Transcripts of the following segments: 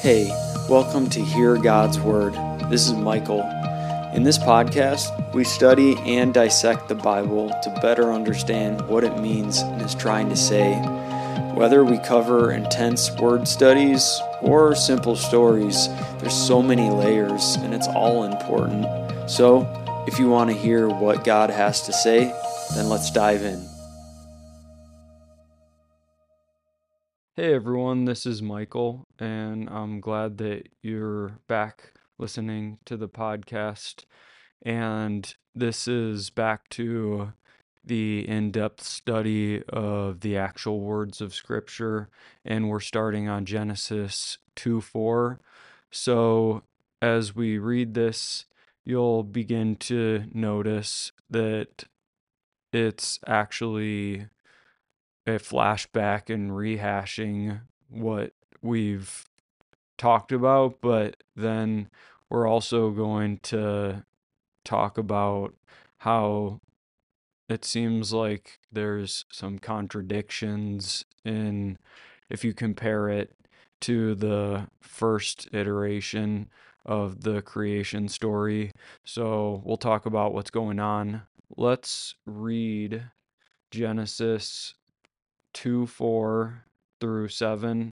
Hey, welcome to Hear God's Word. This is Michael. In this podcast, we study and dissect the Bible to better understand what it means and is trying to say. Whether we cover intense word studies or simple stories, there's so many layers and it's all important. So, if you want to hear what God has to say, then let's dive in. Hey everyone, this is Michael, and I'm glad that you're back listening to the podcast. And this is back to the in depth study of the actual words of Scripture, and we're starting on Genesis 2 4. So as we read this, you'll begin to notice that it's actually a flashback and rehashing what we've talked about, but then we're also going to talk about how it seems like there's some contradictions in if you compare it to the first iteration of the creation story. So we'll talk about what's going on. Let's read Genesis 2 4 through 7.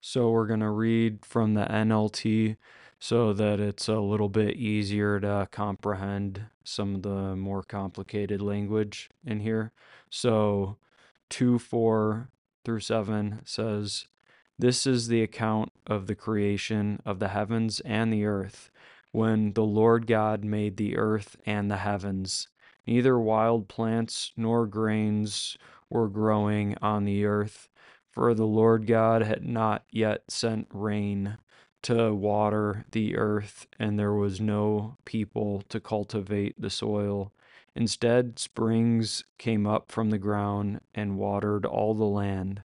So we're going to read from the NLT so that it's a little bit easier to comprehend some of the more complicated language in here. So 2 4 through 7 says, This is the account of the creation of the heavens and the earth, when the Lord God made the earth and the heavens. Neither wild plants nor grains were growing on the earth, for the Lord God had not yet sent rain to water the earth, and there was no people to cultivate the soil. Instead, springs came up from the ground and watered all the land.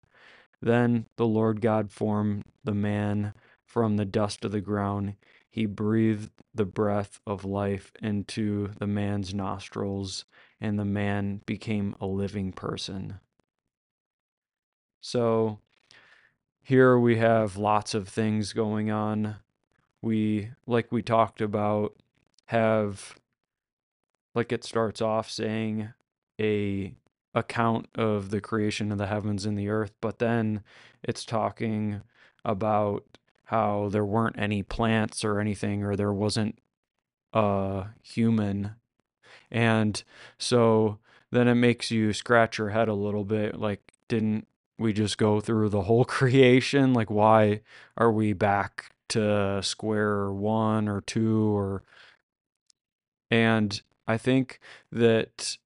Then the Lord God formed the man from the dust of the ground. He breathed the breath of life into the man's nostrils, and the man became a living person. So here we have lots of things going on. We, like we talked about, have, like it starts off saying, a account of the creation of the heavens and the earth, but then it's talking about how there weren't any plants or anything, or there wasn't a human and so then it makes you scratch your head a little bit like, didn't we just go through the whole creation? Like, why are we back to square one or two or. And I think that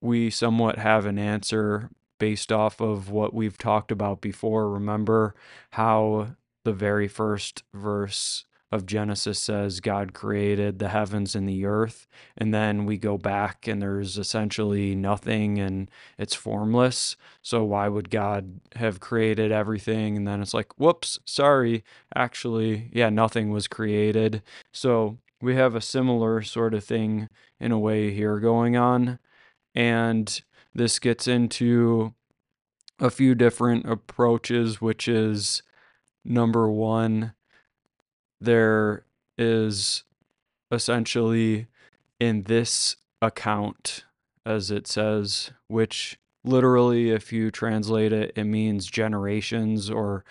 we somewhat have an answer based off of what we've talked about before. Remember how the very first verse of Genesis says God created the heavens and the earth. And then we go back and there's essentially nothing and it's formless. So why would God have created everything? And then it's like, whoops, sorry. Actually, yeah, nothing was created. So we have a similar sort of thing in a way here going on. And this gets into a few different approaches, which is number one, there is essentially in this account, as it says, which literally, if you translate it, it means generations or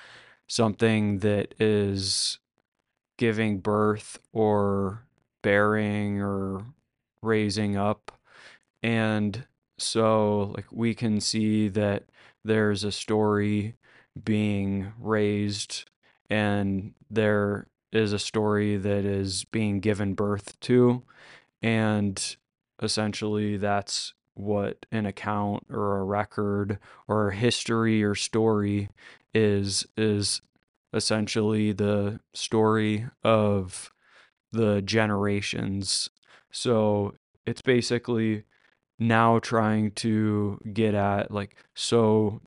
something that is giving birth or bearing or raising up. And so, like, we can see that there's a story being raised and there is a story that is being given birth to. And essentially, that's what an account or a record or a history or story is is essentially the story of the generations so it's basically now trying to get at like so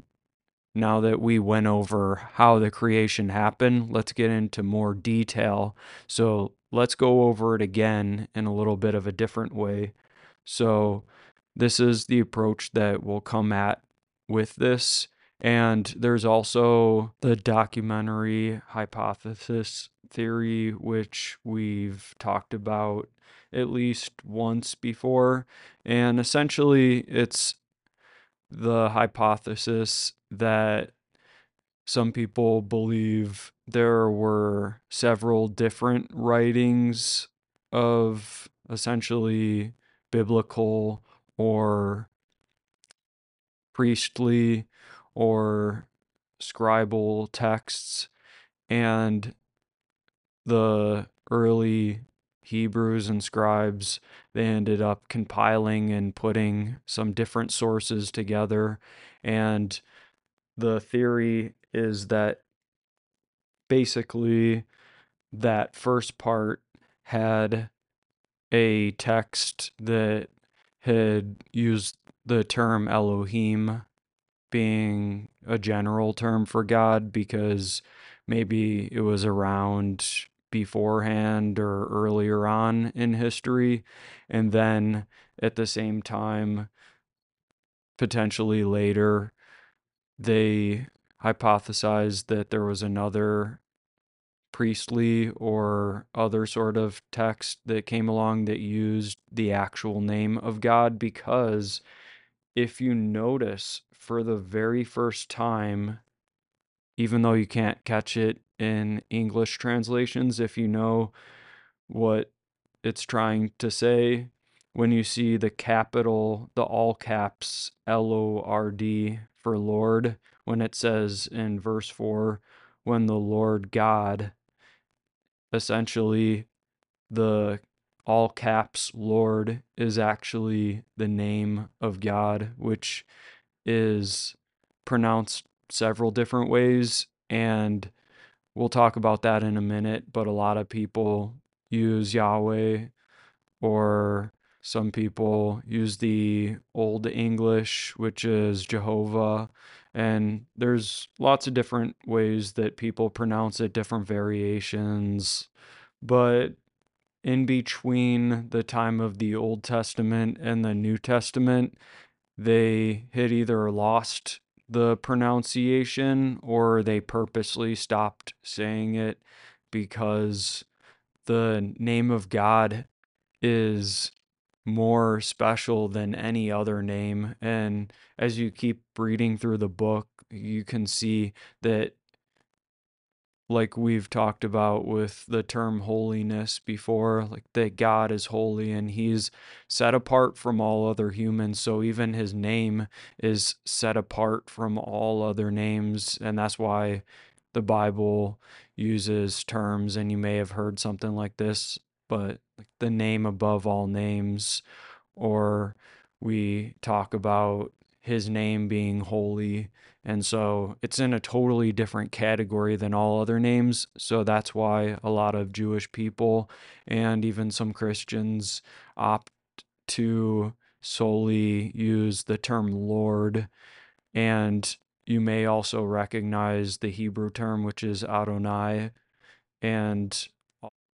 now that we went over how the creation happened, let's get into more detail. So let's go over it again in a little bit of a different way. So, this is the approach that we'll come at with this. And there's also the documentary hypothesis theory, which we've talked about at least once before. And essentially, it's the hypothesis that some people believe there were several different writings of essentially biblical or priestly or scribal texts and the early Hebrews and scribes they ended up compiling and putting some different sources together and the theory is that basically that first part had a text that had used the term Elohim being a general term for God because maybe it was around beforehand or earlier on in history. And then at the same time, potentially later, they hypothesized that there was another priestly or other sort of text that came along that used the actual name of God because if you notice for the very first time even though you can't catch it in English translations if you know what it's trying to say when you see the capital the all caps L O R D for Lord when it says in verse 4 when the Lord God essentially the all caps Lord is actually the name of God, which is pronounced several different ways. And we'll talk about that in a minute. But a lot of people use Yahweh, or some people use the Old English, which is Jehovah. And there's lots of different ways that people pronounce it, different variations. But in between the time of the Old Testament and the New Testament, they had either lost the pronunciation or they purposely stopped saying it because the name of God is more special than any other name. And as you keep reading through the book, you can see that like we've talked about with the term holiness before, like that God is holy and he's set apart from all other humans. So even his name is set apart from all other names. And that's why the Bible uses terms, and you may have heard something like this, but like the name above all names, or we talk about his name being holy and so it's in a totally different category than all other names. So that's why a lot of Jewish people and even some Christians opt to solely use the term Lord. And you may also recognize the Hebrew term, which is Adonai. And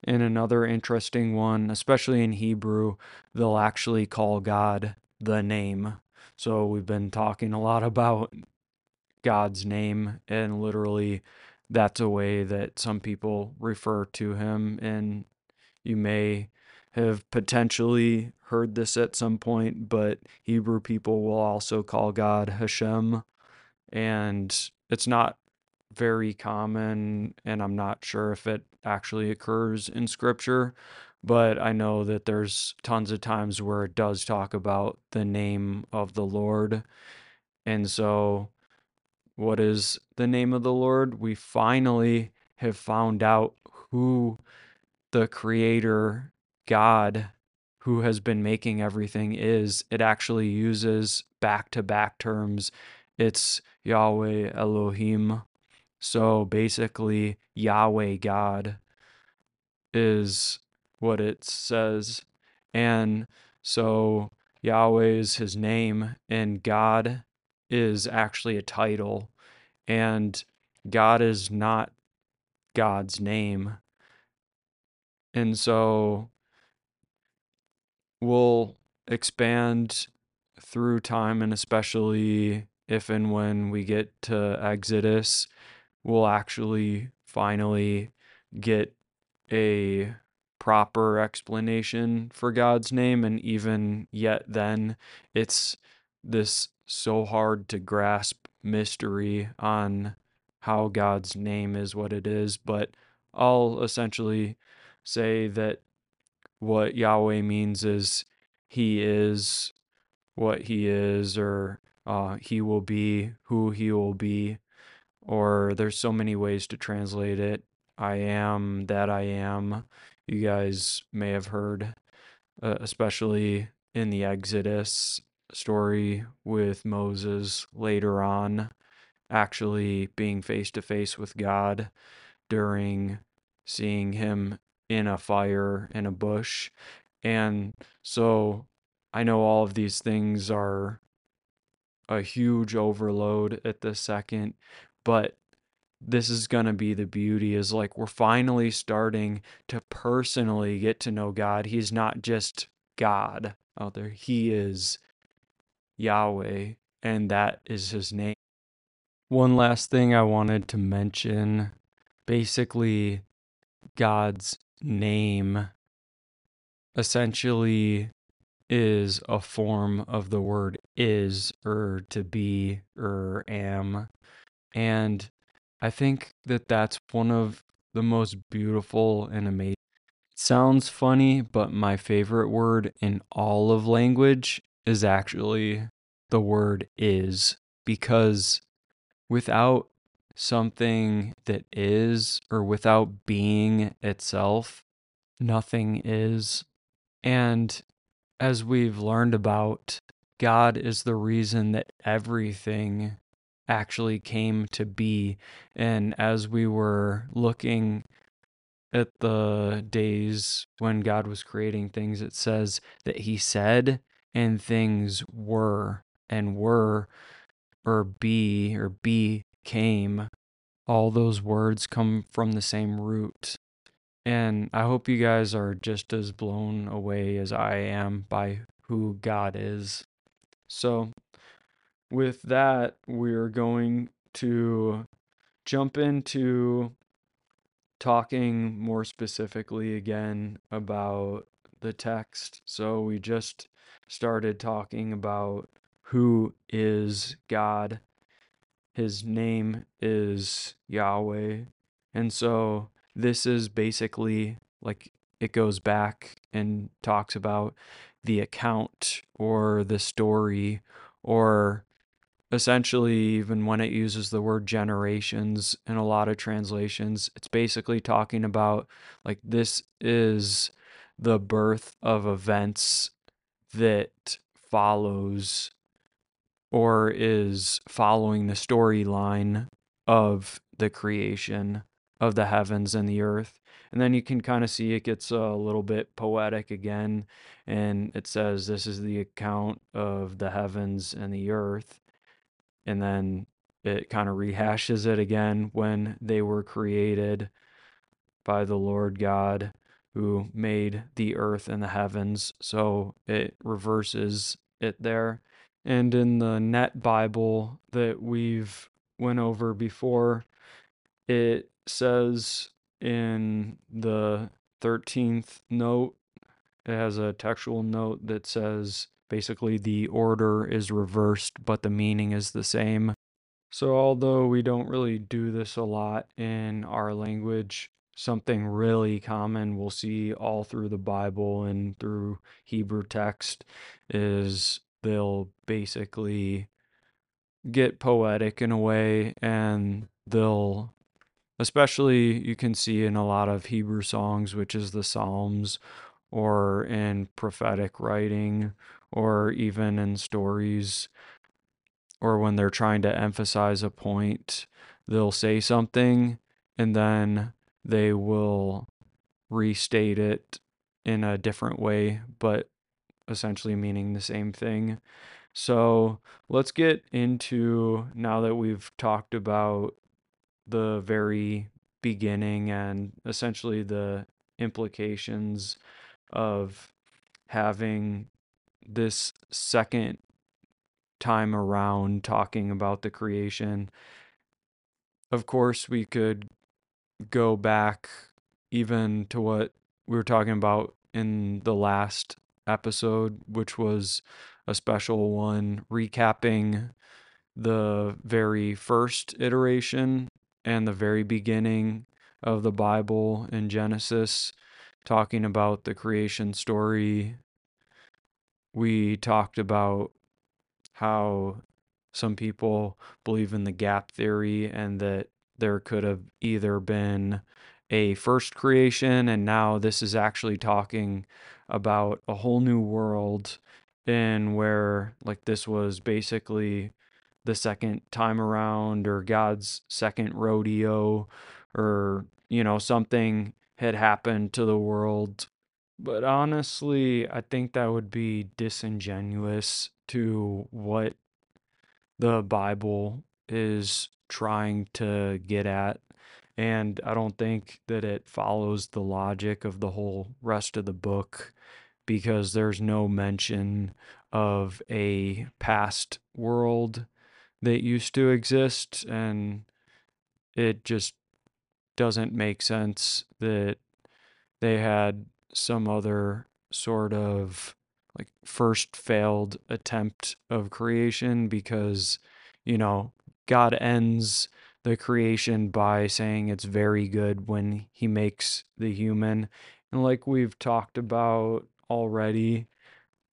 in another interesting one, especially in Hebrew, they'll actually call God the name. So we've been talking a lot about God's name, and literally that's a way that some people refer to him. And you may have potentially heard this at some point, but Hebrew people will also call God Hashem. And it's not very common, and I'm not sure if it actually occurs in scripture, but I know that there's tons of times where it does talk about the name of the Lord. And so what is the name of the Lord? We finally have found out who the creator God who has been making everything is. It actually uses back to back terms. It's Yahweh Elohim. So basically, Yahweh God is what it says. And so Yahweh is his name, and God is actually a title, and God is not God's name. And so we'll expand through time and especially if and when we get to Exodus, we'll actually finally get a proper explanation for God's name. And even yet, then it's this so hard to grasp mystery on how God's name is what it is. But I'll essentially say that what Yahweh means is He is what He is, or uh, He will be who He will be, or there's so many ways to translate it. I am that I am. You guys may have heard, uh, especially in the Exodus story with Moses later on, actually being face to face with God during seeing him in a fire in a bush. And so I know all of these things are a huge overload at the second, but this is going to be the beauty is like we're finally starting to personally get to know God. He's not just God out there, He is Yahweh, and that is His name. One last thing I wanted to mention basically, God's name essentially is a form of the word is or to be or am. And I think that that's one of the most beautiful and amazing. Sounds funny, but my favorite word in all of language is actually the word is because without something that is or without being itself, nothing is. And as we've learned about, God is the reason that everything actually came to be. And as we were looking at the days when God was creating things, it says that He said, and things were, and were, or be, or be came. All those words come from the same root. And I hope you guys are just as blown away as I am by who God is. So, with that, we're going to jump into talking more specifically again about the text. So, we just started talking about who is God. His name is Yahweh. And so, this is basically like it goes back and talks about the account or the story or essentially even when it uses the word generations in a lot of translations it's basically talking about like this is the birth of events that follows or is following the storyline of the creation of the heavens and the earth. And then you can kind of see it gets a little bit poetic again. And it says, This is the account of the heavens and the earth. And then it kind of rehashes it again when they were created by the Lord God who made the earth and the heavens. So it reverses it there. And in the Net Bible that we've went over before, it says in the 13th note, it has a textual note that says basically the order is reversed, but the meaning is the same. So, although we don't really do this a lot in our language, something really common we'll see all through the Bible and through Hebrew text is they'll basically get poetic in a way and they'll especially you can see in a lot of Hebrew songs, which is the Psalms, or in prophetic writing, or even in stories, or when they're trying to emphasize a point, they'll say something and then they will restate it in a different way, but essentially meaning the same thing. So let's get into now that we've talked about the very beginning and essentially the implications of having this second time around talking about the creation. Of course, we could go back even to what we were talking about in the last episode, which was a special one recapping the very first iteration and the very beginning of the Bible in Genesis, talking about the creation story. We talked about how some people believe in the gap theory and that there could have either been a first creation and now this is actually talking about a whole new world in where like this was basically the second time around or God's second rodeo or you know something had happened to the world but honestly I think that would be disingenuous to what the Bible is trying to get at and I don't think that it follows the logic of the whole rest of the book because there's no mention of a past world that used to exist and it just doesn't make sense that they had some other sort of like first failed attempt of creation because you know God ends the creation by saying it's very good when he makes the human. And like we've talked about already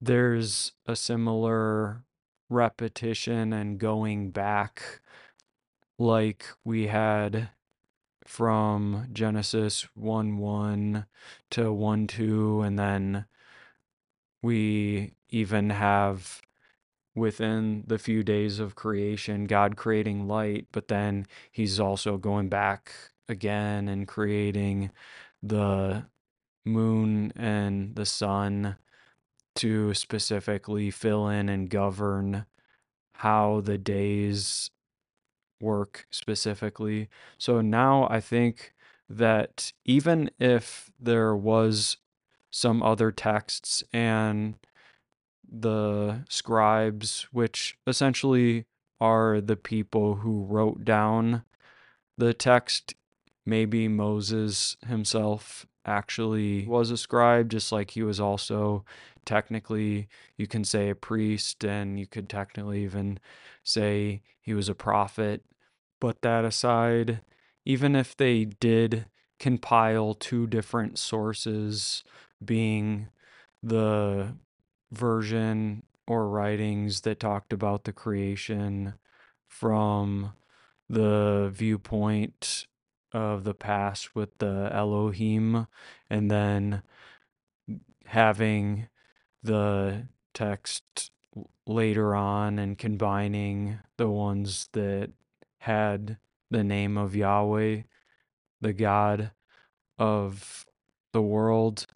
there's a similar repetition and going back like we had from Genesis 1 1 to 1 2, and then we even have within the few days of creation God creating light, but then He's also going back again and creating the moon and the sun to specifically fill in and govern how the days work specifically. So now I think that even if there was some other texts and the scribes, which essentially are the people who wrote down the text, maybe Moses himself actually was a scribe, just like he was also technically, you can say a priest, and you could technically even say he was a prophet. But that aside, even if they did compile two different sources, being the version or writings that talked about the creation from the viewpoint of the past with the Elohim, and then having the text later on and combining the ones that had the name of Yahweh, the God of the world.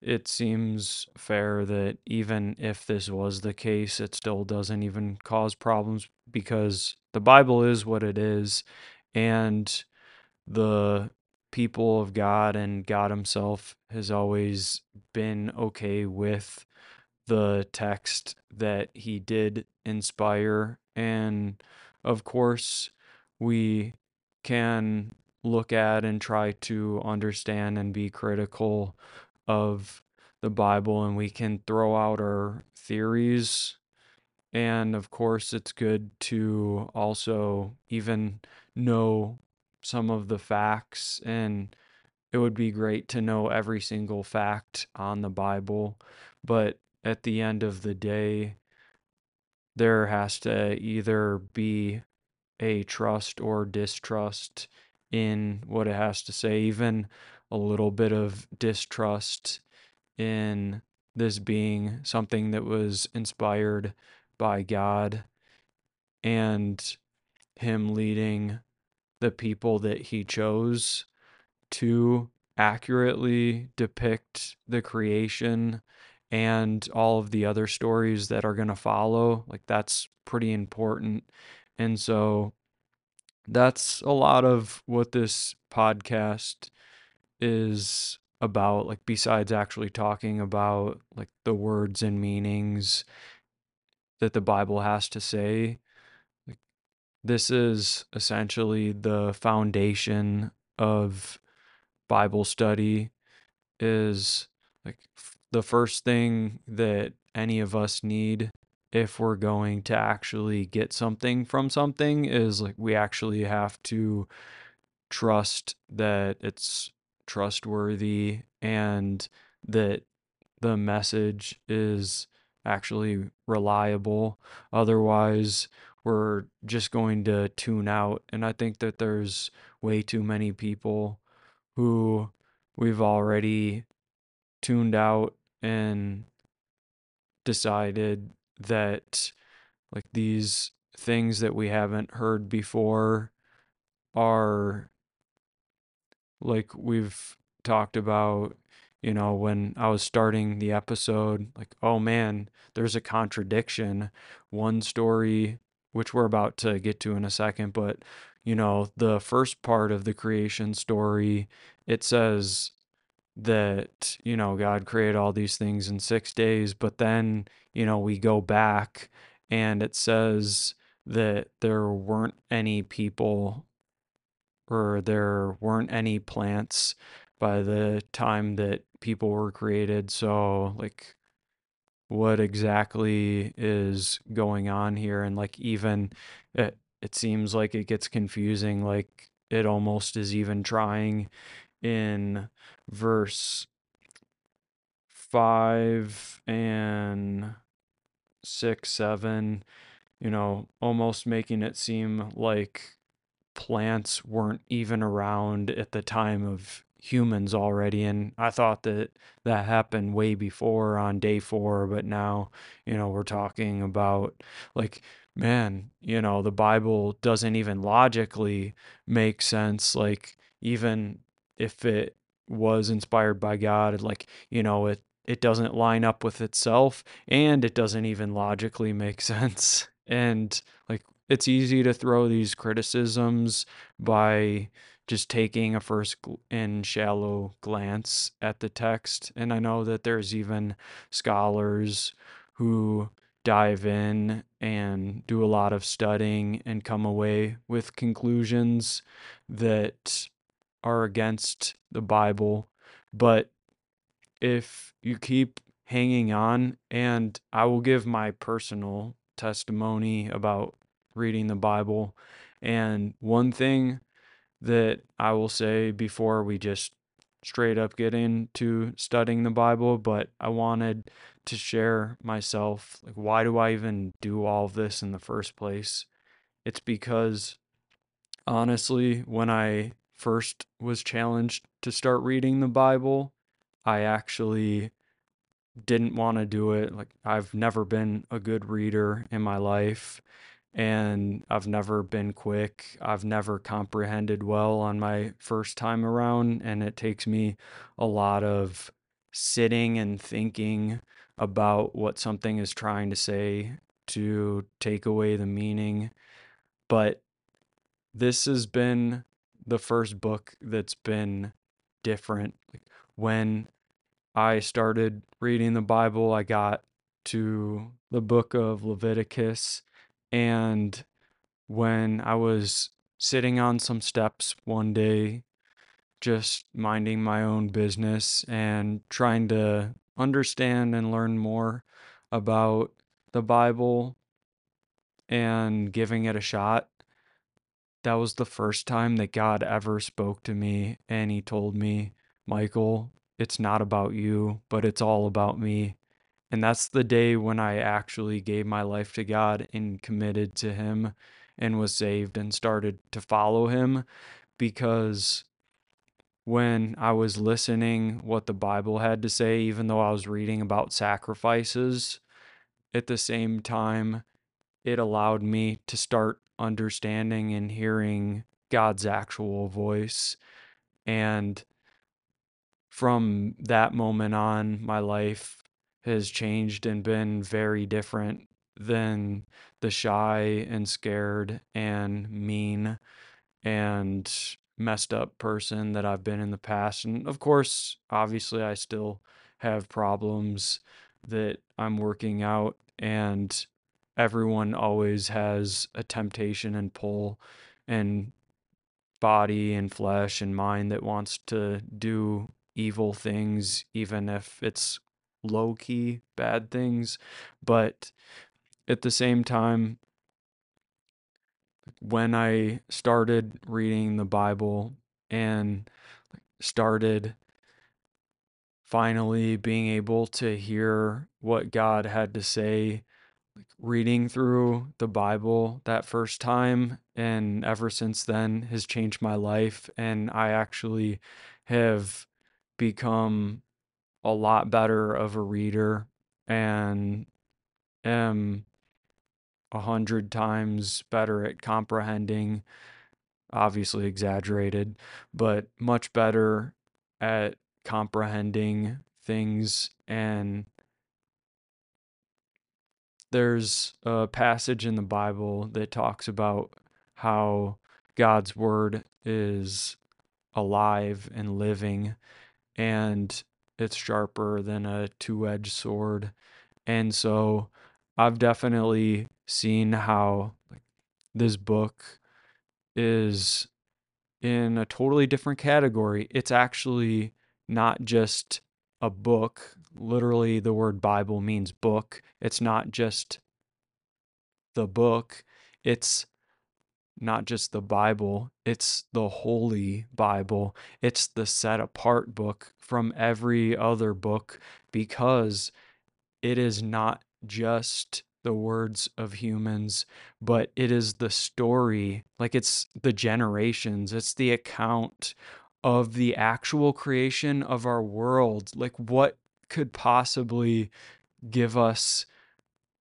It seems fair that even if this was the case, it still doesn't even cause problems because the Bible is what it is. And the people of God and God Himself has always been okay with the text that He did inspire. And of course, we can look at and try to understand and be critical of the Bible, and we can throw out our theories. And of course, it's good to also even know some of the facts and it would be great to know every single fact on the Bible, but at the end of the day, there has to either be a trust or distrust in what it has to say, even a little bit of distrust in this being something that was inspired by God and Him leading the people that He chose to accurately depict the creation and all of the other stories that are going to follow. Like, that's pretty important. And so, that's a lot of what this podcast is about like besides actually talking about like the words and meanings that the Bible has to say. This is essentially the foundation of Bible study is like the first thing that any of us need if we're going to actually get something from something is like we actually have to trust that it's trustworthy and that the message is actually reliable. Otherwise, we're just going to tune out. And I think that there's way too many people who we've already tuned out and decided that like these things that we haven't heard before are like we've talked about you know when i was starting the episode like oh man there's a contradiction. One story which we're about to get to in a second but you know the first part of the creation story it says that you know God created all these things in 6 days but then you know we go back and it says that there weren't any people or there weren't any plants by the time that people were created. So like what exactly is going on here? And like even it it seems like it gets confusing like it almost is even trying in verse 5 and 6 7 you know almost making it seem like plants weren't even around at the time of humans already and I thought that that happened way before on day 4 but now you know we're talking about like man you know the bible doesn't even logically make sense like even if it was inspired by God, like, you know, it it doesn't line up with itself and it doesn't even logically make sense. And like it's easy to throw these criticisms by just taking a first and shallow glance at the text. And I know that there's even scholars who dive in and do a lot of studying and come away with conclusions that are against the Bible, but if you keep hanging on, and I will give my personal testimony about reading the Bible. And one thing that I will say before we just straight up get into studying the Bible, but I wanted to share myself like why do I even do all of this in the first place? It's because honestly, when I first was challenged to start reading the Bible, I actually didn't want to do it. Like, I've never been a good reader in my life, and I've never been quick. I've never comprehended well on my first time around, and it takes me a lot of sitting and thinking about what something is trying to say to take away the meaning. But this has been the first book that's been different. When I started reading the Bible, I got to the book of Leviticus. And when I was sitting on some steps one day, just minding my own business and trying to understand and learn more about the Bible and giving it a shot, that was the first time that God ever spoke to me and he told me, Michael, it's not about you, but it's all about me. And that's the day when I actually gave my life to God and committed to him and was saved and started to follow him because when I was listening what the Bible had to say even though I was reading about sacrifices at the same time it allowed me to start understanding and hearing God's actual voice. And from that moment on, my life has changed and been very different than the shy and scared and mean and messed up person that I've been in the past. And of course, obviously, I still have problems that I'm working out. And everyone always has a temptation and pull and body and flesh and mind that wants to do evil things, even if it's low key bad things. But at the same time, when I started reading the Bible and started finally being able to hear what God had to say, reading through the Bible that first time, and ever since then has changed my life. And I actually have become a lot better of a reader and am a hundred times better at comprehending, obviously exaggerated, but much better at comprehending things. And there's a passage in the Bible that talks about how God's word is alive and living and it's sharper than a two edged sword. And so I've definitely seen how this book is in a totally different category. It's actually not just a book. Literally, the word Bible means book. It's not just the book, it's not just the Bible, it's the Holy Bible. It's the set apart book from every other book because it is not just the words of humans, but it is the story, like it's the generations, it's the account of the actual creation of our world. Like, what could possibly give us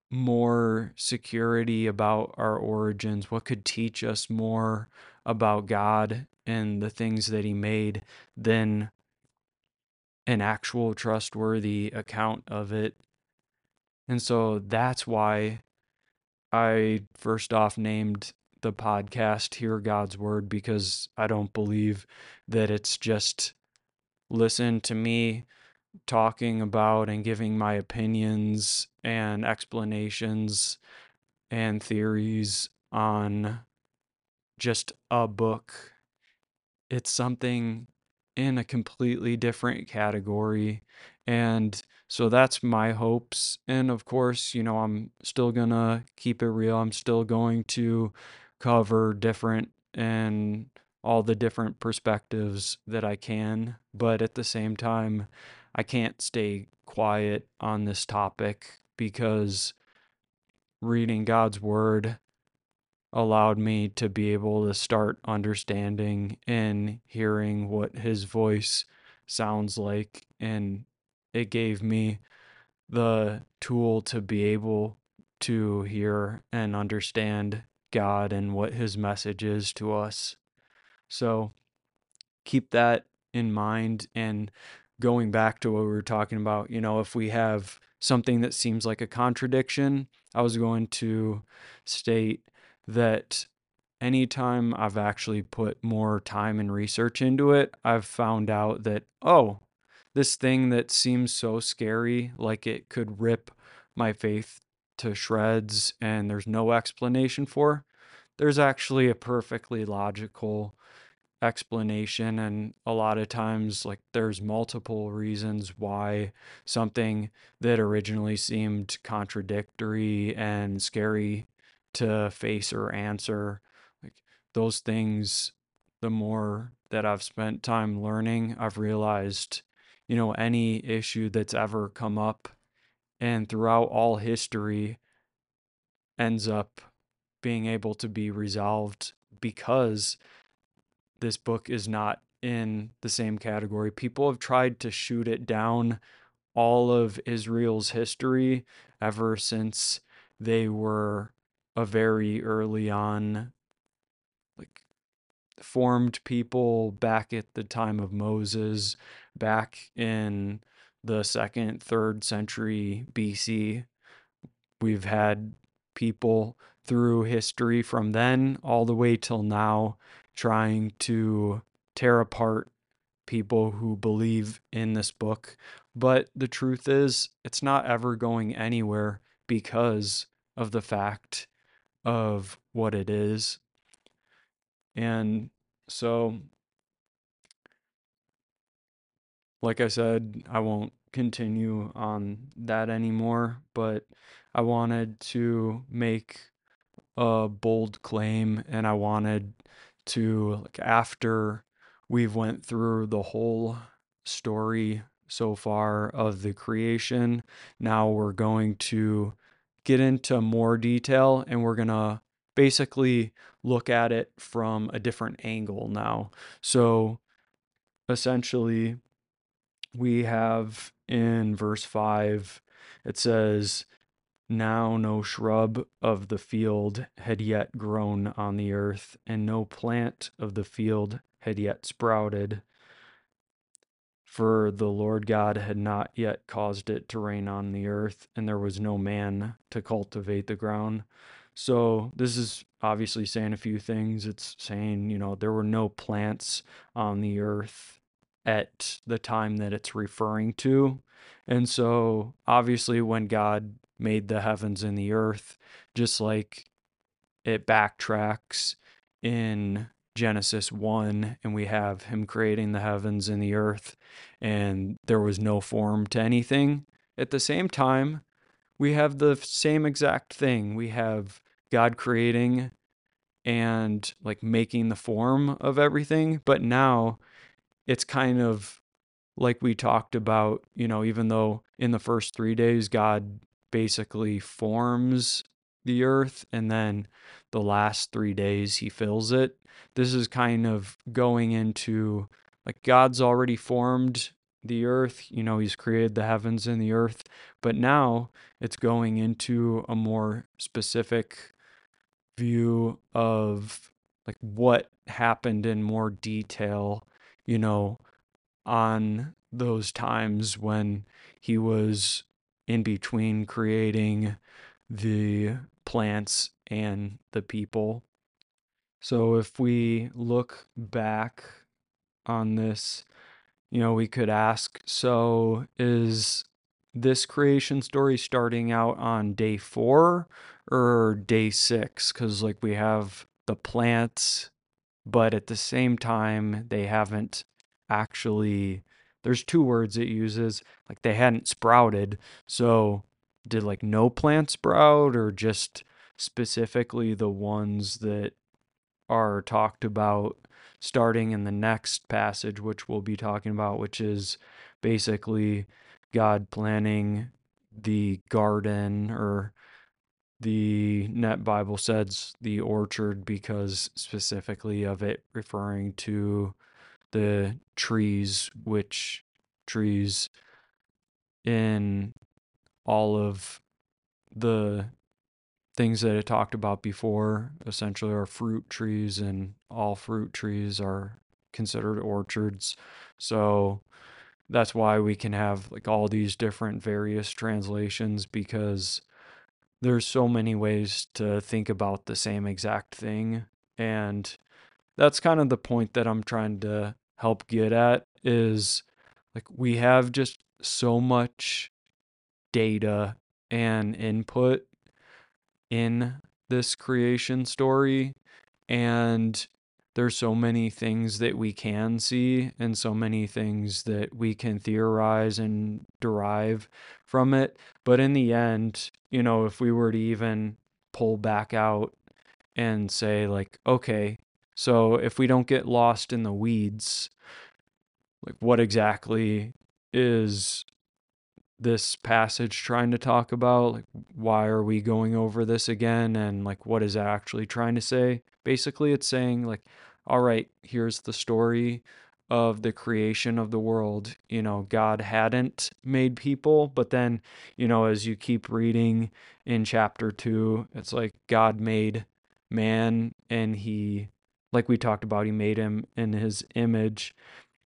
more security about our origins? What could teach us more about God and the things that He made than an actual trustworthy account of it? And so that's why I first off named the podcast Hear God's Word because I don't believe that it's just listen to me talking about and giving my opinions and explanations and theories on just a book. It's something in a completely different category. And so that's my hopes. And of course, you know, I'm still going to keep it real. I'm still going to cover different and all the different perspectives that I can. But at the same time, I can't stay quiet on this topic because reading God's word allowed me to be able to start understanding and hearing what his voice sounds like and it gave me the tool to be able to hear and understand God and what his message is to us. So keep that in mind and going back to what we were talking about, you know, if we have something that seems like a contradiction, I was going to state that anytime I've actually put more time and research into it, I've found out that, oh, this thing that seems so scary, like it could rip my faith to shreds and there's no explanation for, there's actually a perfectly logical explanation and a lot of times like there's multiple reasons why something that originally seemed contradictory and scary to face or answer like those things the more that I've spent time learning I've realized you know any issue that's ever come up and throughout all history ends up being able to be resolved because this book is not in the same category. People have tried to shoot it down all of Israel's history ever since they were a very early on like formed people back at the time of Moses back in the second third century BC we've had people through history from then all the way till now trying to tear apart people who believe in this book. But the truth is, it's not ever going anywhere because of the fact of what it is. And so, like I said, I won't continue on that anymore, but I wanted to make a bold claim and I wanted to like after we've went through the whole story so far of the creation, now we're going to get into more detail and we're going to basically look at it from a different angle now. So essentially we have in verse 5 it says now no shrub of the field had yet grown on the earth, and no plant of the field had yet sprouted, for the Lord God had not yet caused it to rain on the earth, and there was no man to cultivate the ground. So, this is obviously saying a few things. It's saying, you know, there were no plants on the earth at the time that it's referring to. And so, obviously, when God made the heavens and the earth, just like it backtracks in Genesis 1, and we have him creating the heavens and the earth, and there was no form to anything. At the same time, we have the same exact thing. We have God creating and like making the form of everything, but now it's kind of like we talked about, you know, even though in the first three days God basically forms the earth and then the last three days he fills it. This is kind of going into like God's already formed the earth, you know, he's created the heavens and the earth, but now it's going into a more specific view of like what happened in more detail, you know, on those times when he was in between creating the plants and the people. So if we look back on this, you know, we could ask so is this creation story starting out on day four or day six? Because, like, we have the plants, but at the same time, they haven't actually there's two words it uses like they hadn't sprouted so did like no plant sprout or just specifically the ones that are talked about starting in the next passage which we'll be talking about which is basically god planning the garden or the net bible says the orchard because specifically of it referring to the trees, which trees in all of the things that I talked about before essentially are fruit trees, and all fruit trees are considered orchards. So that's why we can have like all these different various translations because there's so many ways to think about the same exact thing and that's kind of the point that I'm trying to help get at is like we have just so much data and input in this creation story and there's so many things that we can see and so many things that we can theorize and derive from it. But in the end you know if we were to even pull back out and say like okay so if we don't get lost in the weeds, like what exactly is this passage trying to talk about? Like why are we going over this again and like what is actually trying to say? Basically it's saying like all right, here's the story of the creation of the world. You know, God hadn't made people, but then, you know, as you keep reading in chapter 2, it's like God made man and he like we talked about, he made him in his image.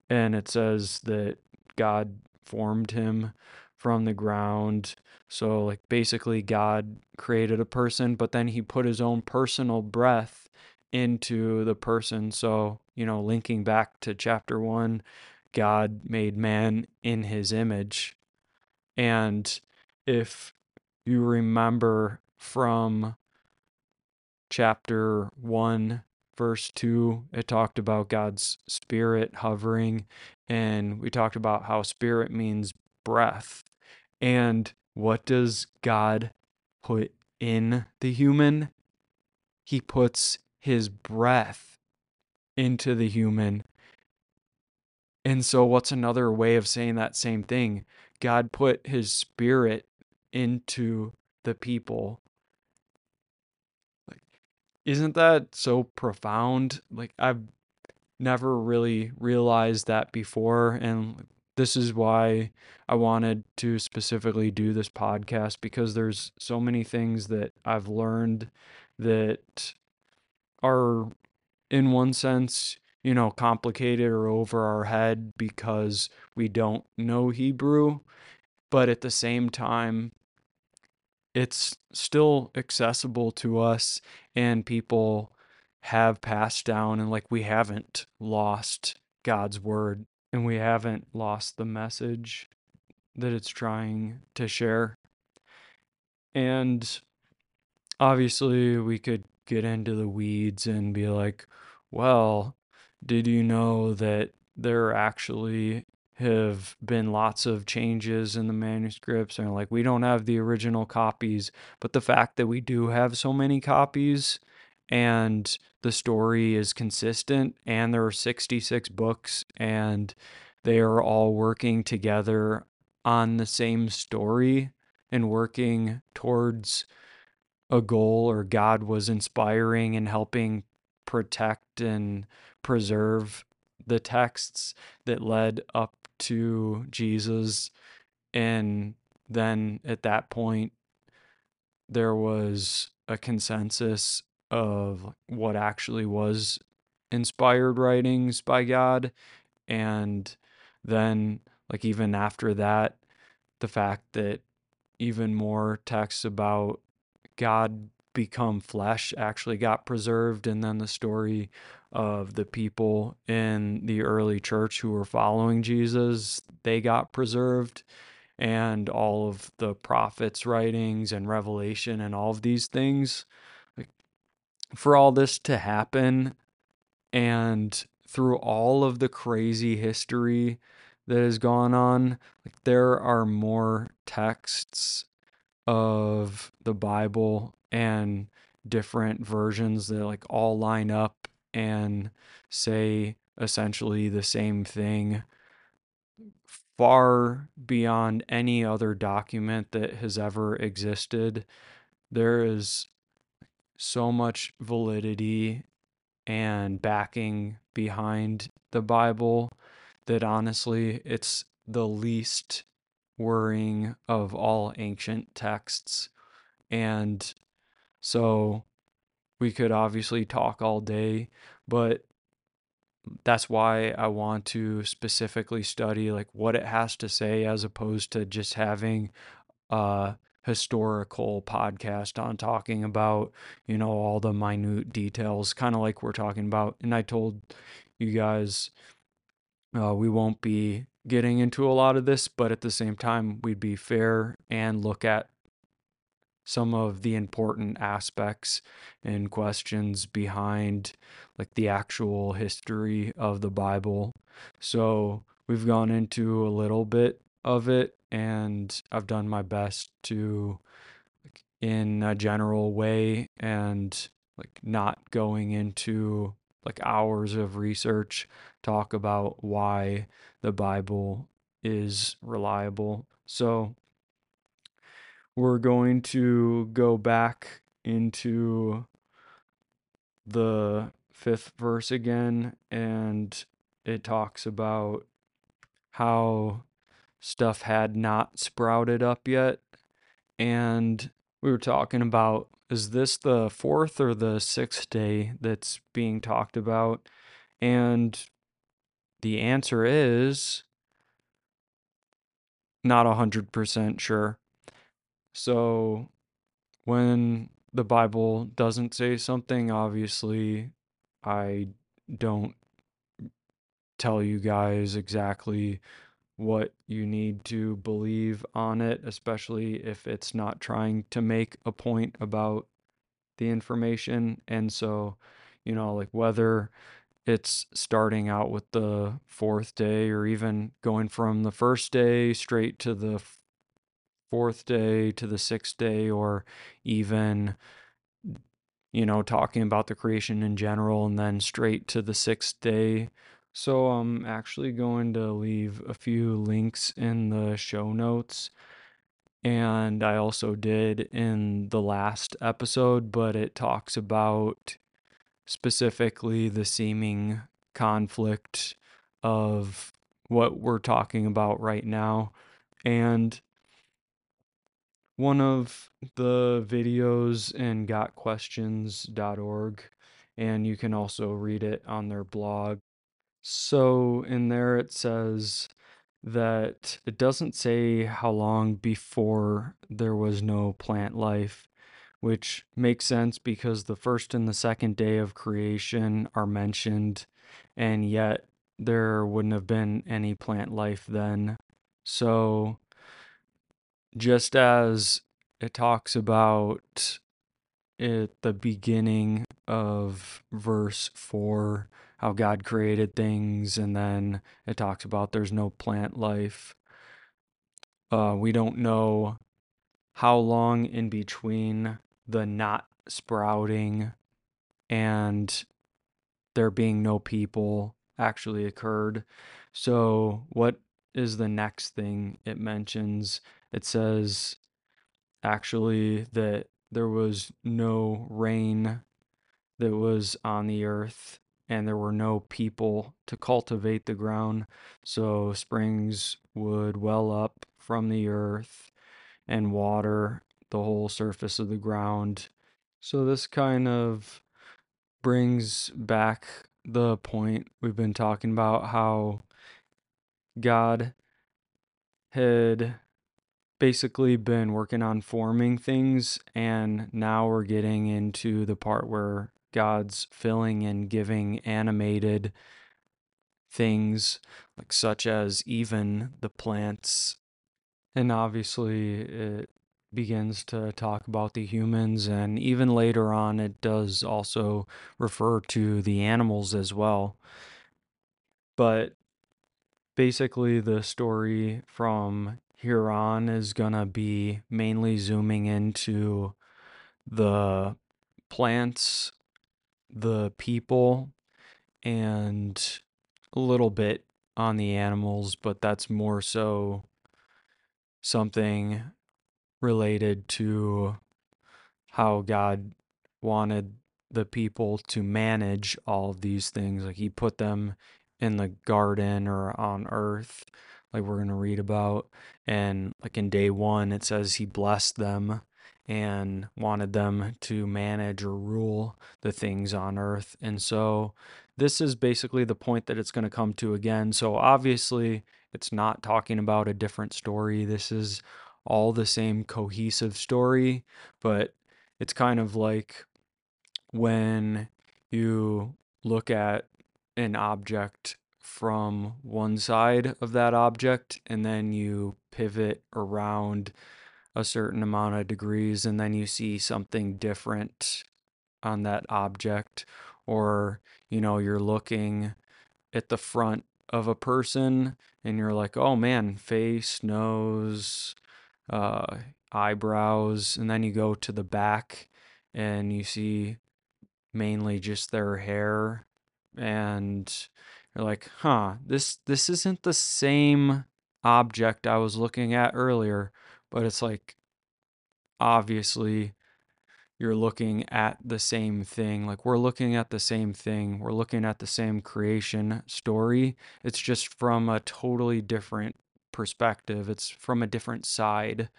And it says that God formed him from the ground. So, like, basically, God created a person, but then he put his own personal breath into the person. So, you know, linking back to chapter one, God made man in his image. And if you remember from chapter 1 verse 2 it talked about God's spirit hovering and we talked about how spirit means breath. And what does God put in the human? He puts his breath into the human. And so what's another way of saying that same thing? God put his spirit into the people isn't that so profound? Like I've never really realized that before and this is why I wanted to specifically do this podcast because there's so many things that I've learned that are in one sense, you know, complicated or over our head because we don't know Hebrew, but at the same time it's still accessible to us and people have passed down and like we haven't lost God's word and we haven't lost the message that it's trying to share. And obviously we could get into the weeds and be like, well, did you know that there are actually have been lots of changes in the manuscripts and like we don't have the original copies but the fact that we do have so many copies and the story is consistent and there are 66 books and they are all working together on the same story and working towards a goal or God was inspiring and helping protect and preserve the texts that led up to Jesus. And then at that point, there was a consensus of what actually was inspired writings by God. And then, like, even after that, the fact that even more texts about God become flesh actually got preserved and then the story of the people in the early church who were following Jesus they got preserved. And all of the prophets writings and revelation and all of these things for all this to happen and through all of the crazy history that has gone on like there are more texts of the bible and different versions that like all line up and say essentially the same thing far beyond any other document that has ever existed. There is so much validity and backing behind the Bible that honestly it's the least worrying of all ancient texts. And so we could obviously talk all day, but that's why I want to specifically study like what it has to say as opposed to just having a historical podcast on talking about, you know, all the minute details, kind of like we're talking about. And I told you guys uh, we won't be getting into a lot of this, but at the same time, we'd be fair and look at some of the important aspects and questions behind like the actual history of the Bible. So we've gone into a little bit of it and I've done my best to in a general way and like not going into like hours of research talk about why the Bible is reliable. So we're going to go back into the fifth verse again, and it talks about how stuff had not sprouted up yet. And we were talking about is this the fourth or the sixth day that's being talked about? And the answer is not 100% sure. So when the Bible doesn't say something, obviously, I don't tell you guys exactly what you need to believe on it, especially if it's not trying to make a point about the information. And so, you know, like whether it's starting out with the fourth day or even going from the first day straight to the fourth day to the sixth day or even you know talking about the creation in general and then straight to the sixth day so i'm actually going to leave a few links in the show notes and i also did in the last episode but it talks about specifically the seeming conflict of what we're talking about right now. And one of the videos in gotquestions.org, and you can also read it on their blog. So in there it says that it doesn't say how long before there was no plant life which makes sense because the first and the second day of creation are mentioned, and yet there wouldn't have been any plant life then. So, just as it talks about at the beginning of verse 4 how God created things, and then it talks about there's no plant life. Uh, we don't know how long in between the not sprouting and there being no people actually occurred. So, what is the next thing it mentions? It says actually that there was no rain that was on the earth and there were no people to cultivate the ground. So, springs would well up from the earth and water the whole surface of the ground. So this kind of brings back the point we've been talking about how God had basically been working on forming things and now we're getting into the part where God's filling and giving animated things like such as even the plants and obviously it begins to talk about the humans, and even later on, it does also refer to the animals as well. But basically, the story from here on is going to be mainly zooming into the plants, the people, and a little bit on the animals, but that's more so something related to how God wanted the people to manage all of these things. Like he put them in the garden or on earth, like we're going to read about. And like in day one, it says he blessed them and wanted them to manage or rule the things on earth. And so this is basically the point that it's going to come to again. So obviously, it's not talking about a different story. This is all the same cohesive story, but it's kind of like when you look at an object from one side of that object and then you pivot around a certain amount of degrees and then you see something different on that object. Or you know you're looking at the front of a person and you're like oh man face nose uh, eyebrows, and then you go to the back and you see mainly just their hair, and you're like, huh, this this isn't the same object I was looking at earlier, but it's like obviously you're looking at the same thing. Like we're looking at the same thing. We're looking at the same creation story. It's just from a totally different perspective, it's from a different side.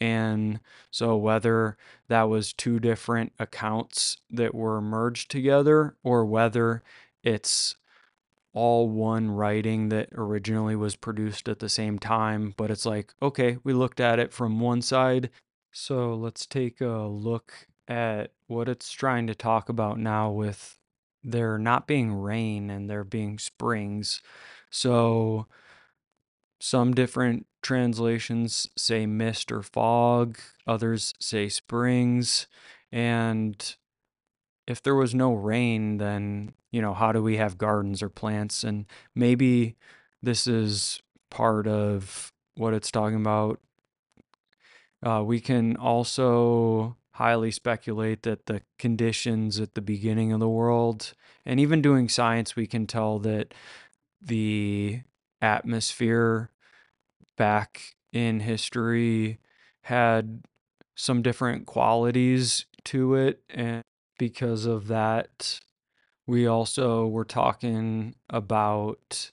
And so, whether that was two different accounts that were merged together or whether it's all one writing that originally was produced at the same time, but it's like, okay, we looked at it from one side. So, let's take a look at what it's trying to talk about now with there not being rain and there being springs. So, some different translations say mist or fog, others say springs. And if there was no rain, then, you know, how do we have gardens or plants? And maybe this is part of what it's talking about. Uh, we can also highly speculate that the conditions at the beginning of the world, and even doing science, we can tell that the atmosphere back in history had some different qualities to it. And because of that, we also were talking about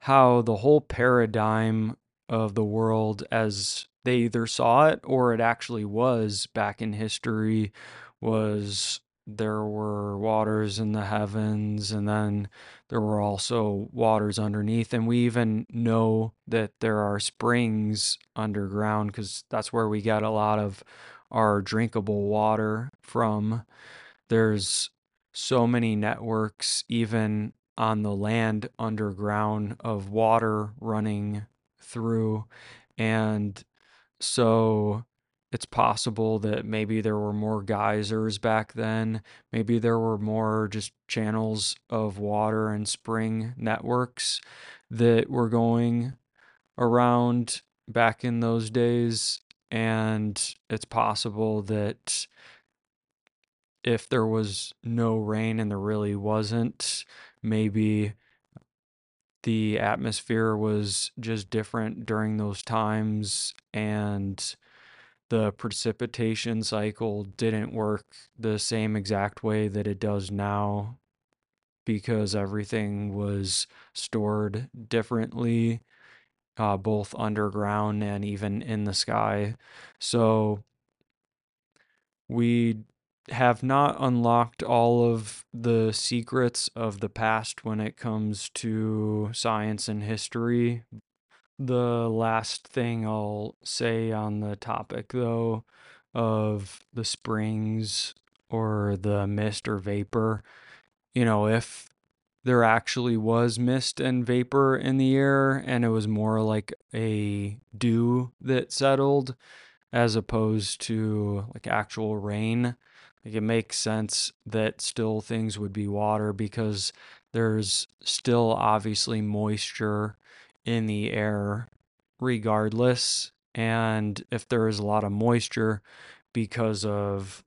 how the whole paradigm of the world as they either saw it or it actually was back in history was there were waters in the heavens and then there were also waters underneath. And we even know that there are springs underground because that's where we get a lot of our drinkable water from there's so many networks even on the land underground of water running through and so it's possible that maybe there were more geysers back then. Maybe there were more just channels of water and spring networks that were going around back in those days. And it's possible that if there was no rain and there really wasn't, maybe the atmosphere was just different during those times and the precipitation cycle didn't work the same exact way that it does now because everything was stored differently, uh, both underground and even in the sky. So we have not unlocked all of the secrets of the past when it comes to science and history, the last thing I'll say on the topic, though, of the springs or the mist or vapor, you know, if there actually was mist and vapor in the air and it was more like a dew that settled as opposed to like actual rain, like it makes sense that still things would be water because there's still obviously moisture in the air regardless. And if there is a lot of moisture because of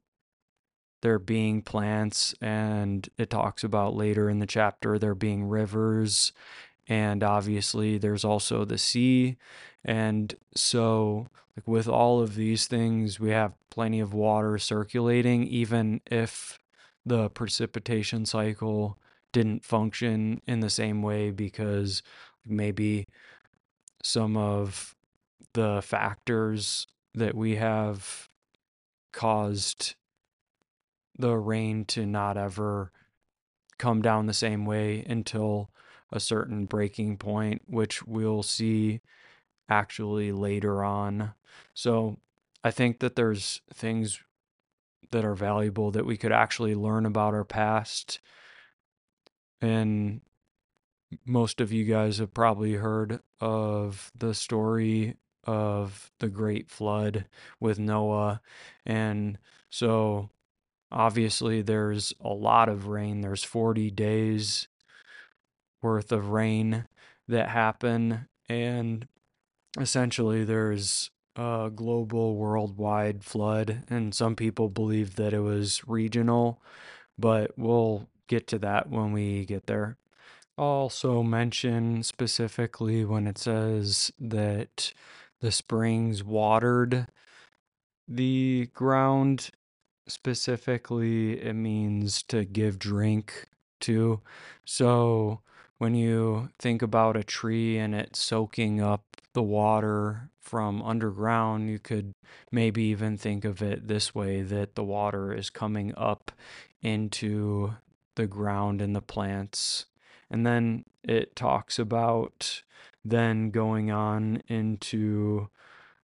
there being plants, and it talks about later in the chapter there being rivers, and obviously there's also the sea. And so, like with all of these things, we have plenty of water circulating, even if the precipitation cycle didn't function in the same way because maybe some of the factors that we have caused the rain to not ever come down the same way until a certain breaking point, which we'll see actually later on. So I think that there's things that are valuable that we could actually learn about our past and most of you guys have probably heard of the story of the great flood with Noah. And so obviously there's a lot of rain. There's 40 days worth of rain that happen and essentially there's a global worldwide flood and some people believe that it was regional, but we'll get to that when we get there also mention specifically when it says that the springs watered the ground. Specifically, it means to give drink to. So when you think about a tree and it soaking up the water from underground, you could maybe even think of it this way that the water is coming up into the ground and the plants. And then it talks about then going on into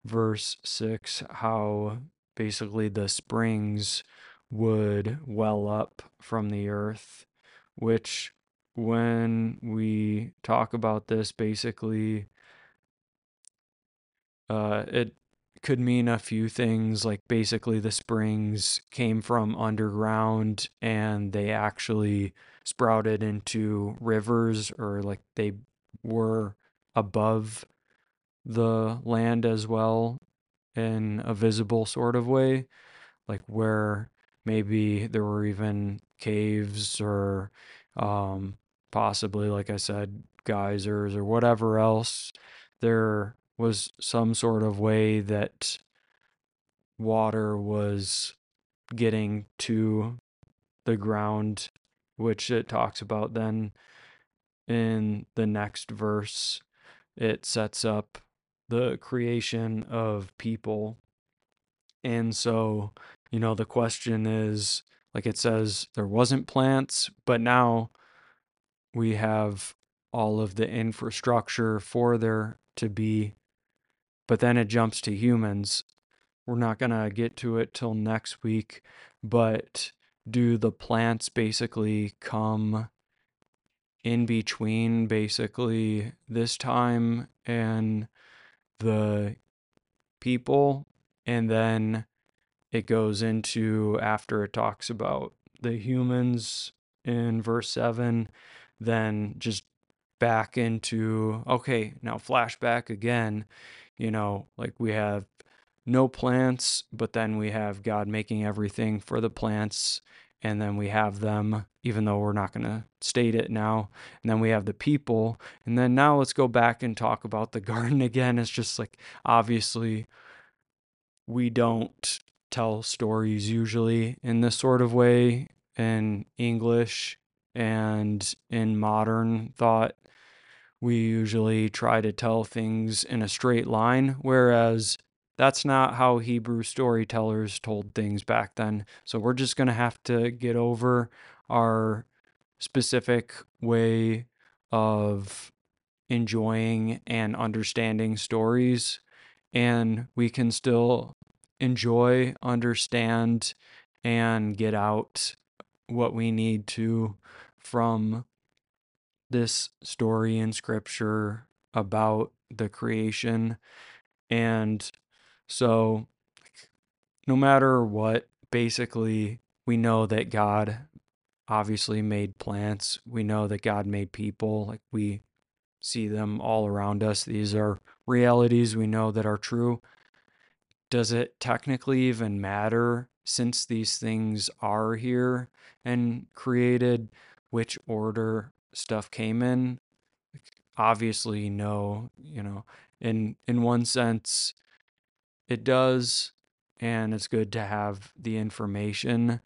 verse 6 how basically the springs would well up from the earth, which when we talk about this, basically Uh, it could mean a few things, like basically the springs came from underground and they actually sprouted into rivers, or like they were above the land as well in a visible sort of way, like where maybe there were even caves or um, possibly, like I said, geysers or whatever else. There was some sort of way that water was getting to the ground, which it talks about then in the next verse. It sets up the creation of people. And so, you know, the question is like it says, there wasn't plants, but now we have all of the infrastructure for there to be. But then it jumps to humans. We're not going to get to it till next week, but do the plants basically come in between basically this time and the people and then it goes into after it talks about the humans in verse 7 then just back into okay now flashback again you know like we have no plants but then we have god making everything for the plants and then we have them even though we're not going to state it now and then we have the people and then now let's go back and talk about the garden again. It's just like obviously we don't tell stories usually in this sort of way in english and in modern thought we usually try to tell things in a straight line whereas that's not how Hebrew storytellers told things back then. So we're just going to have to get over our specific way of enjoying and understanding stories. And we can still enjoy, understand, and get out what we need to from this story in scripture about the creation. And so, no matter what, basically, we know that God obviously made plants. We know that God made people. Like we see them all around us. These are realities we know that are true. Does it technically even matter since these things are here and created which order stuff came in? Obviously, no, you know, in in one sense it does and it's good to have the information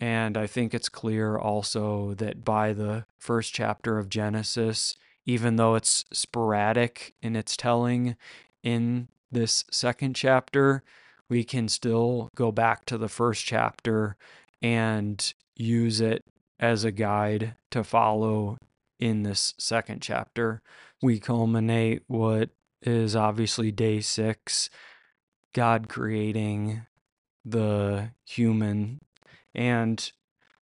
and I think it's clear also that by the first chapter of Genesis, even though it's sporadic in its telling in this second chapter, we can still go back to the first chapter and use it as a guide to follow in this second chapter. We culminate what is obviously day six, God creating the human and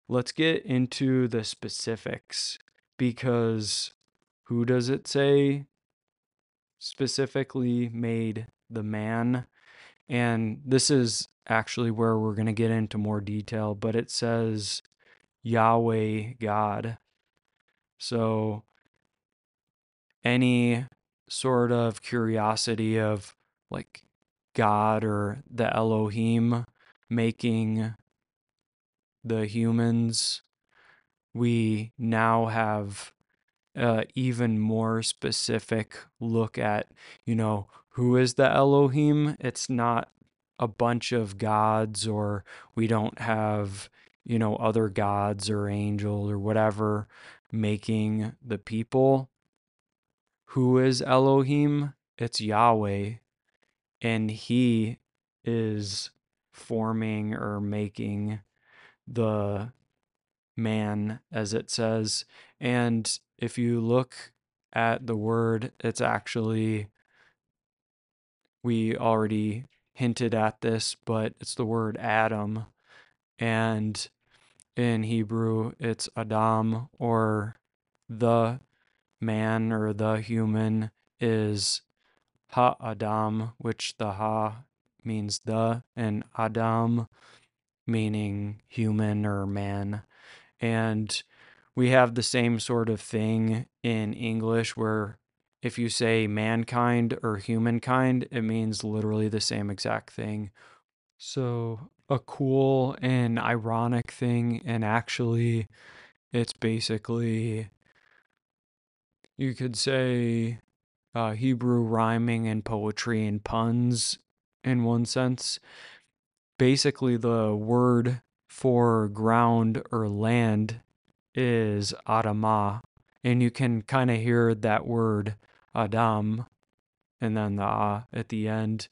let's get into the specifics because who does it say specifically made the man? And this is actually where we're going to get into more detail, but it says Yahweh God. So any sort of curiosity of like God or the Elohim making the humans, we now have uh, even more specific look at, you know, who is the Elohim? It's not a bunch of gods, or we don't have, you know, other gods or angels or whatever making the people. Who is Elohim? It's Yahweh. And He is forming or making the man, as it says. And if you look at the word, it's actually, we already hinted at this, but it's the word Adam. And in Hebrew, it's Adam or the man or the human is Ha Adam, which the Ha means the, and Adam meaning human or man. And we have the same sort of thing in English where if you say mankind or humankind, it means literally the same exact thing. So, a cool and ironic thing, and actually, it's basically, you could say, uh, Hebrew rhyming and poetry and puns in one sense. Basically, the word for ground or land is Adamah, and you can kind of hear that word Adam and then the ah at the end,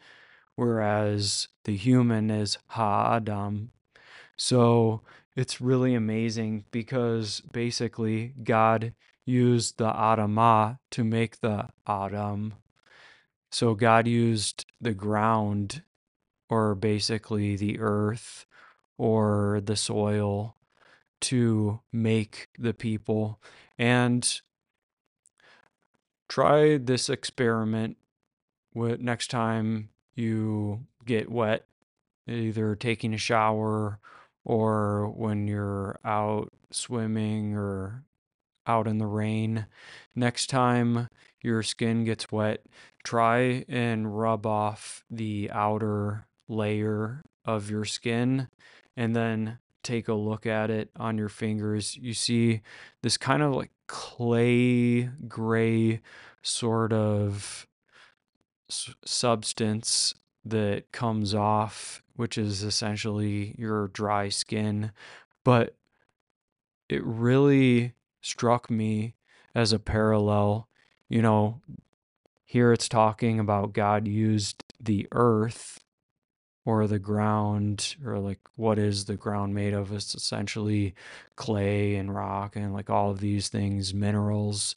whereas the human is Ha Adam. So it's really amazing because basically God used the Adamah to make the Adam. So God used the ground or basically the earth or the soil to make the people. And try this experiment with next time you get wet, either taking a shower or when you're out swimming or out in the rain. Next time your skin gets wet, try and rub off the outer layer of your skin and then take a look at it on your fingers. You see this kind of like clay gray sort of substance that comes off, which is essentially your dry skin. But it really struck me as a parallel. You know, here it's talking about God used the earth or the ground or like what is the ground made of? It's essentially clay and rock and like all of these things minerals.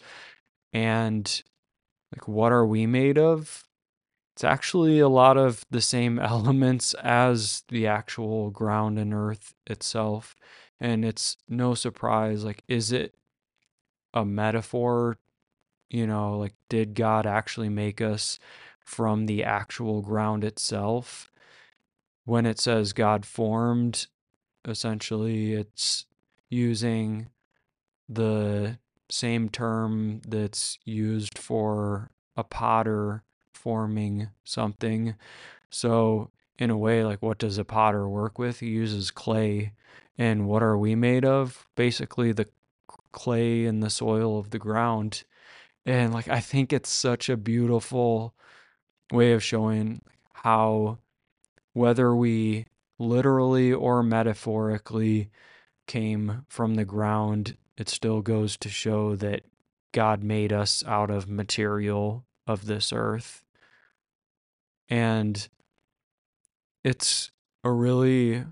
And like what are we made of? It's actually a lot of the same elements as the actual ground and earth itself. And it's no surprise like is it a metaphor? You know like did god actually make us from the actual ground itself when it says God formed, essentially it's using the same term that's used for a potter forming something. So, in a way, like what does a potter work with? He uses clay. And what are we made of? Basically, the clay and the soil of the ground. And like, I think it's such a beautiful way of showing how whether we literally or metaphorically came from the ground, it still goes to show that God made us out of material of this earth. And it's a really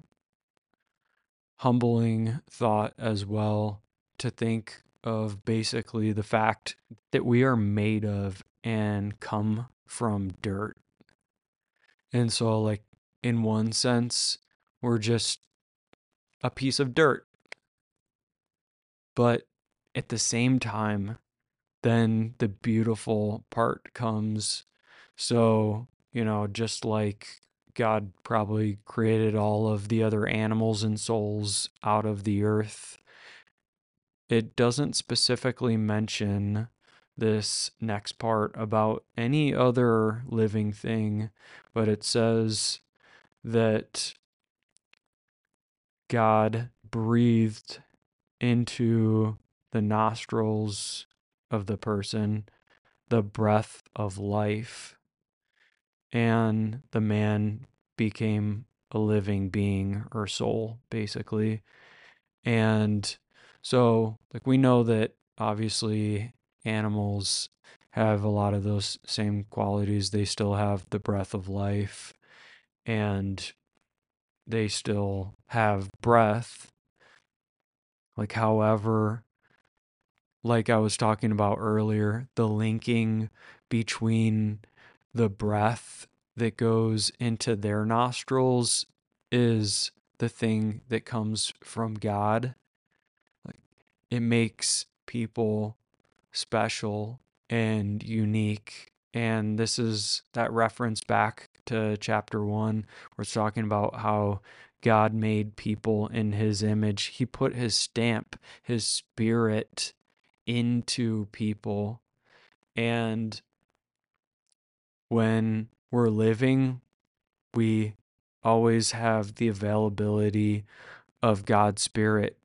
humbling thought as well to think of basically the fact that we are made of and come from dirt. And so, like, in one sense, we're just a piece of dirt. But at the same time, then the beautiful part comes. So, you know, just like God probably created all of the other animals and souls out of the earth, it doesn't specifically mention this next part about any other living thing, but it says that God breathed into the nostrils of the person the breath of life, and the man became a living being or soul, basically. And so, like, we know that obviously animals have a lot of those same qualities. They still have the breath of life and they still have breath. Like, however, like I was talking about earlier, the linking between the breath that goes into their nostrils is the thing that comes from God. Like it makes people special and unique And this is that reference back to chapter one, where it's talking about how God made people in his image. He put his stamp, his spirit into people. And when we're living, we always have the availability of God's Spirit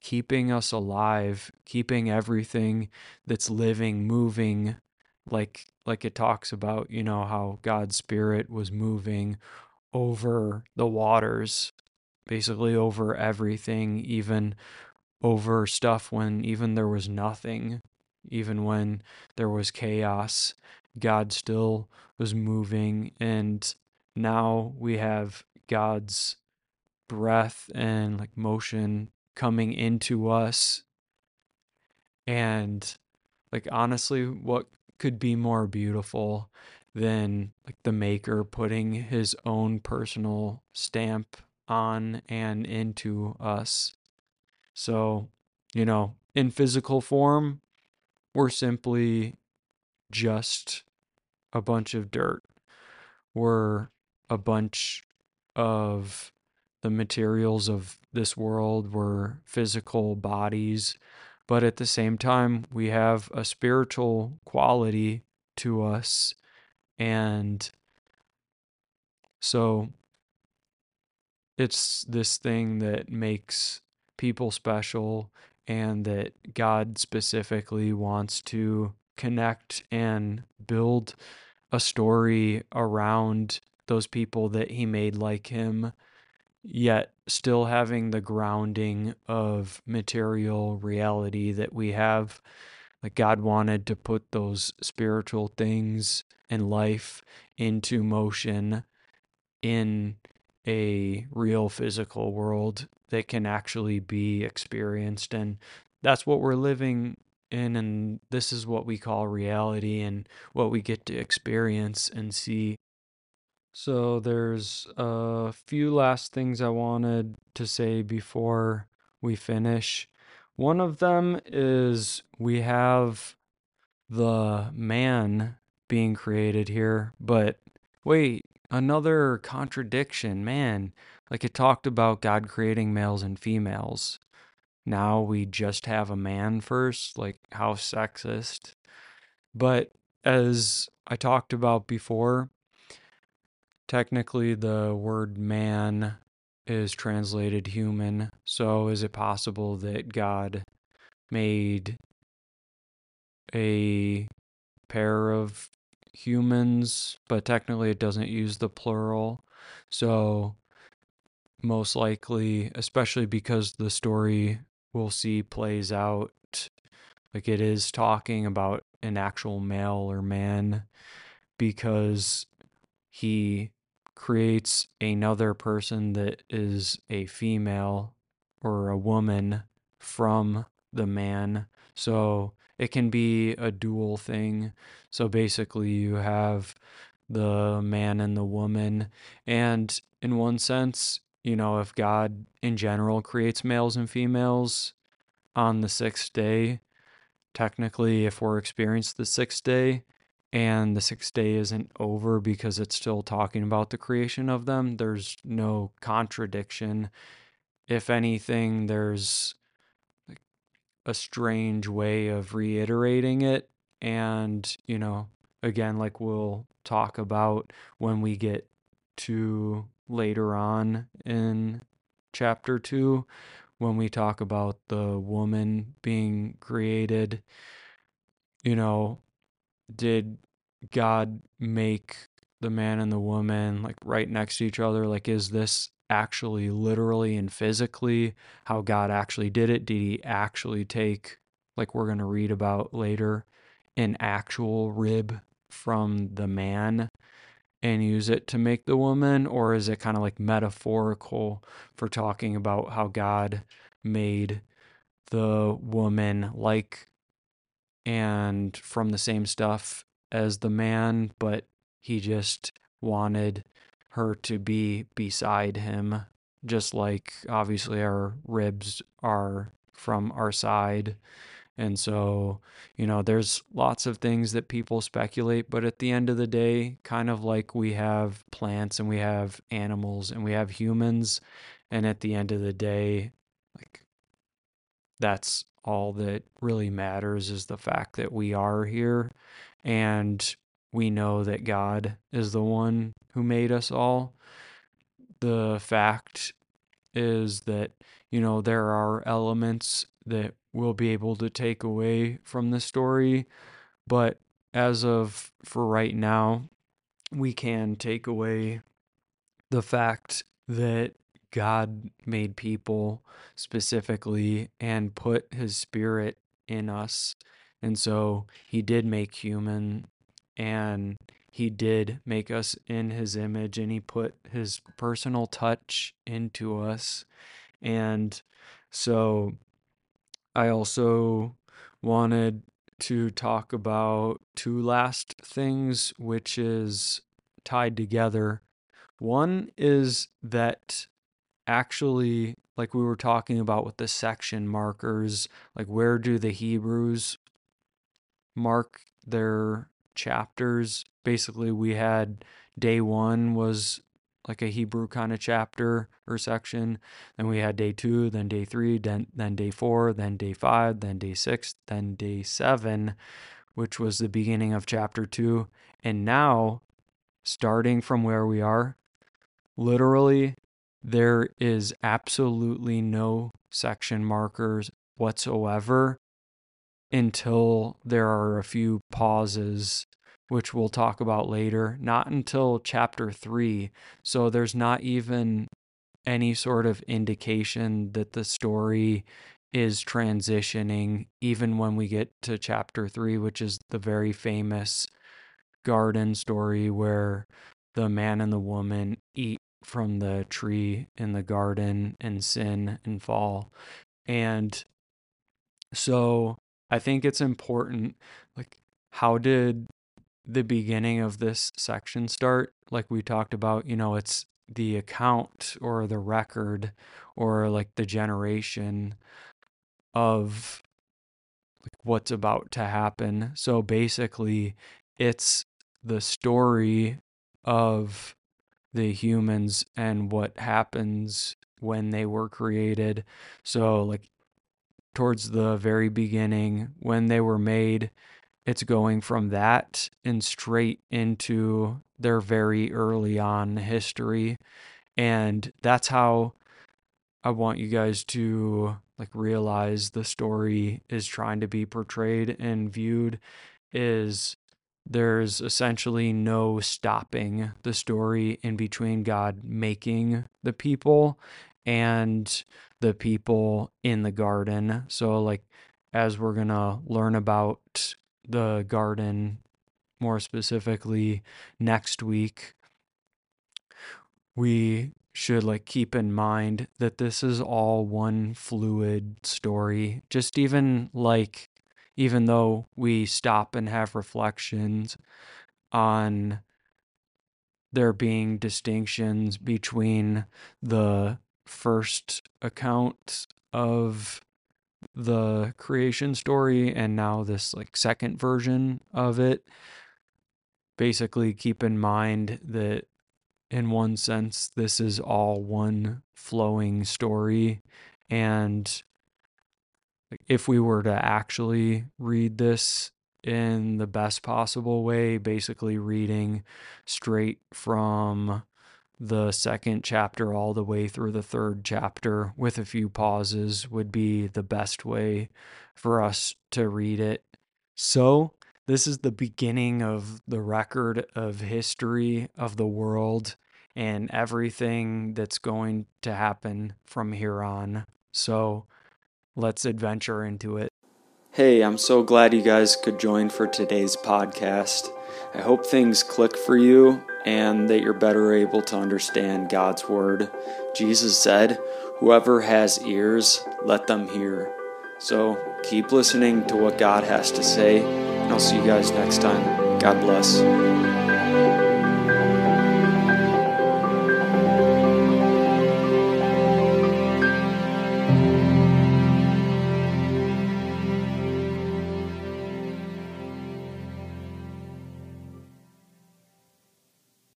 keeping us alive, keeping everything that's living moving like like it talks about, you know, how God's spirit was moving over the waters, basically over everything, even over stuff when even there was nothing, even when there was chaos, God still was moving and now we have God's breath and like motion coming into us. And like honestly, what could be more beautiful than like the maker putting his own personal stamp on and into us. So, you know, in physical form, we're simply just a bunch of dirt. We're a bunch of the materials of this world were physical bodies, but at the same time, we have a spiritual quality to us. And so it's this thing that makes people special and that God specifically wants to connect and build a story around those people that he made like him yet still having the grounding of material reality that we have. Like God wanted to put those spiritual things and life into motion in a real physical world that can actually be experienced. And that's what we're living in. And this is what we call reality and what we get to experience and see so there's a few last things I wanted to say before we finish. One of them is we have the man being created here, but wait, another contradiction, man. Like it talked about God creating males and females. Now we just have a man first, like how sexist. But as I talked about before, technically the word man is translated human. So is it possible that God made a pair of humans, but technically it doesn't use the plural? So most likely, especially because the story we'll see plays out like it is talking about an actual male or man because he creates another person that is a female or a woman from the man. So it can be a dual thing. So basically, you have the man and the woman. And in one sense, you know, if God in general creates males and females on the sixth day, technically, if we're experienced the sixth day, and the sixth day isn't over because it's still talking about the creation of them, there's no contradiction. If anything, there's a strange way of reiterating it. And, you know, again, like we'll talk about when we get to later on in chapter two, when we talk about the woman being created, you know, did God make the man and the woman like right next to each other? Like, is this actually literally and physically how God actually did it? Did he actually take, like we're going to read about later, an actual rib from the man and use it to make the woman? Or is it kind of like metaphorical for talking about how God made the woman like and from the same stuff as the man, but he just wanted her to be beside him, just like obviously our ribs are from our side. And so, you know, there's lots of things that people speculate, but at the end of the day, kind of like we have plants and we have animals and we have humans, and at the end of the day, like that's all that really matters is the fact that we are here and we know that God is the one who made us all. The fact is that, you know, there are elements that we'll be able to take away from the story, but as of for right now, we can take away the fact that God made people specifically and put his spirit in us. And so he did make human and he did make us in his image and he put his personal touch into us. And so I also wanted to talk about two last things, which is tied together. One is that actually, like we were talking about with the section markers, like where do the Hebrews mark their chapters? Basically, we had day one was like a Hebrew kind of chapter or section. Then we had day two, then day three, then, then day four, then day five, then day six, then day seven, which was the beginning of chapter two. And now, starting from where we are, literally there is absolutely no section markers whatsoever until there are a few pauses, which we'll talk about later, not until chapter three. So there's not even any sort of indication that the story is transitioning, even when we get to chapter three, which is the very famous garden story where the man and the woman eat from the tree in the garden and sin and fall. And so I think it's important like how did the beginning of this section start? Like we talked about, you know, it's the account or the record or like the generation of like what's about to happen. So basically it's the story of the humans and what happens when they were created. So, like, towards the very beginning, when they were made, it's going from that and straight into their very early on history. And that's how I want you guys to like realize the story is trying to be portrayed and viewed is there's essentially no stopping the story in between God making the people and the people in the garden. So, like, as we're going to learn about the garden more specifically next week, we should like keep in mind that this is all one fluid story. Just even like even though we stop and have reflections on there being distinctions between the first account of the creation story and now this like second version of it basically keep in mind that in one sense this is all one flowing story and if we were to actually read this in the best possible way, basically reading straight from the second chapter all the way through the third chapter with a few pauses would be the best way for us to read it. So, this is the beginning of the record of history of the world and everything that's going to happen from here on. So, let's adventure into it. Hey, I'm so glad you guys could join for today's podcast. I hope things click for you and that you're better able to understand God's Word. Jesus said, Whoever has ears, let them hear. So keep listening to what God has to say, and I'll see you guys next time. God bless.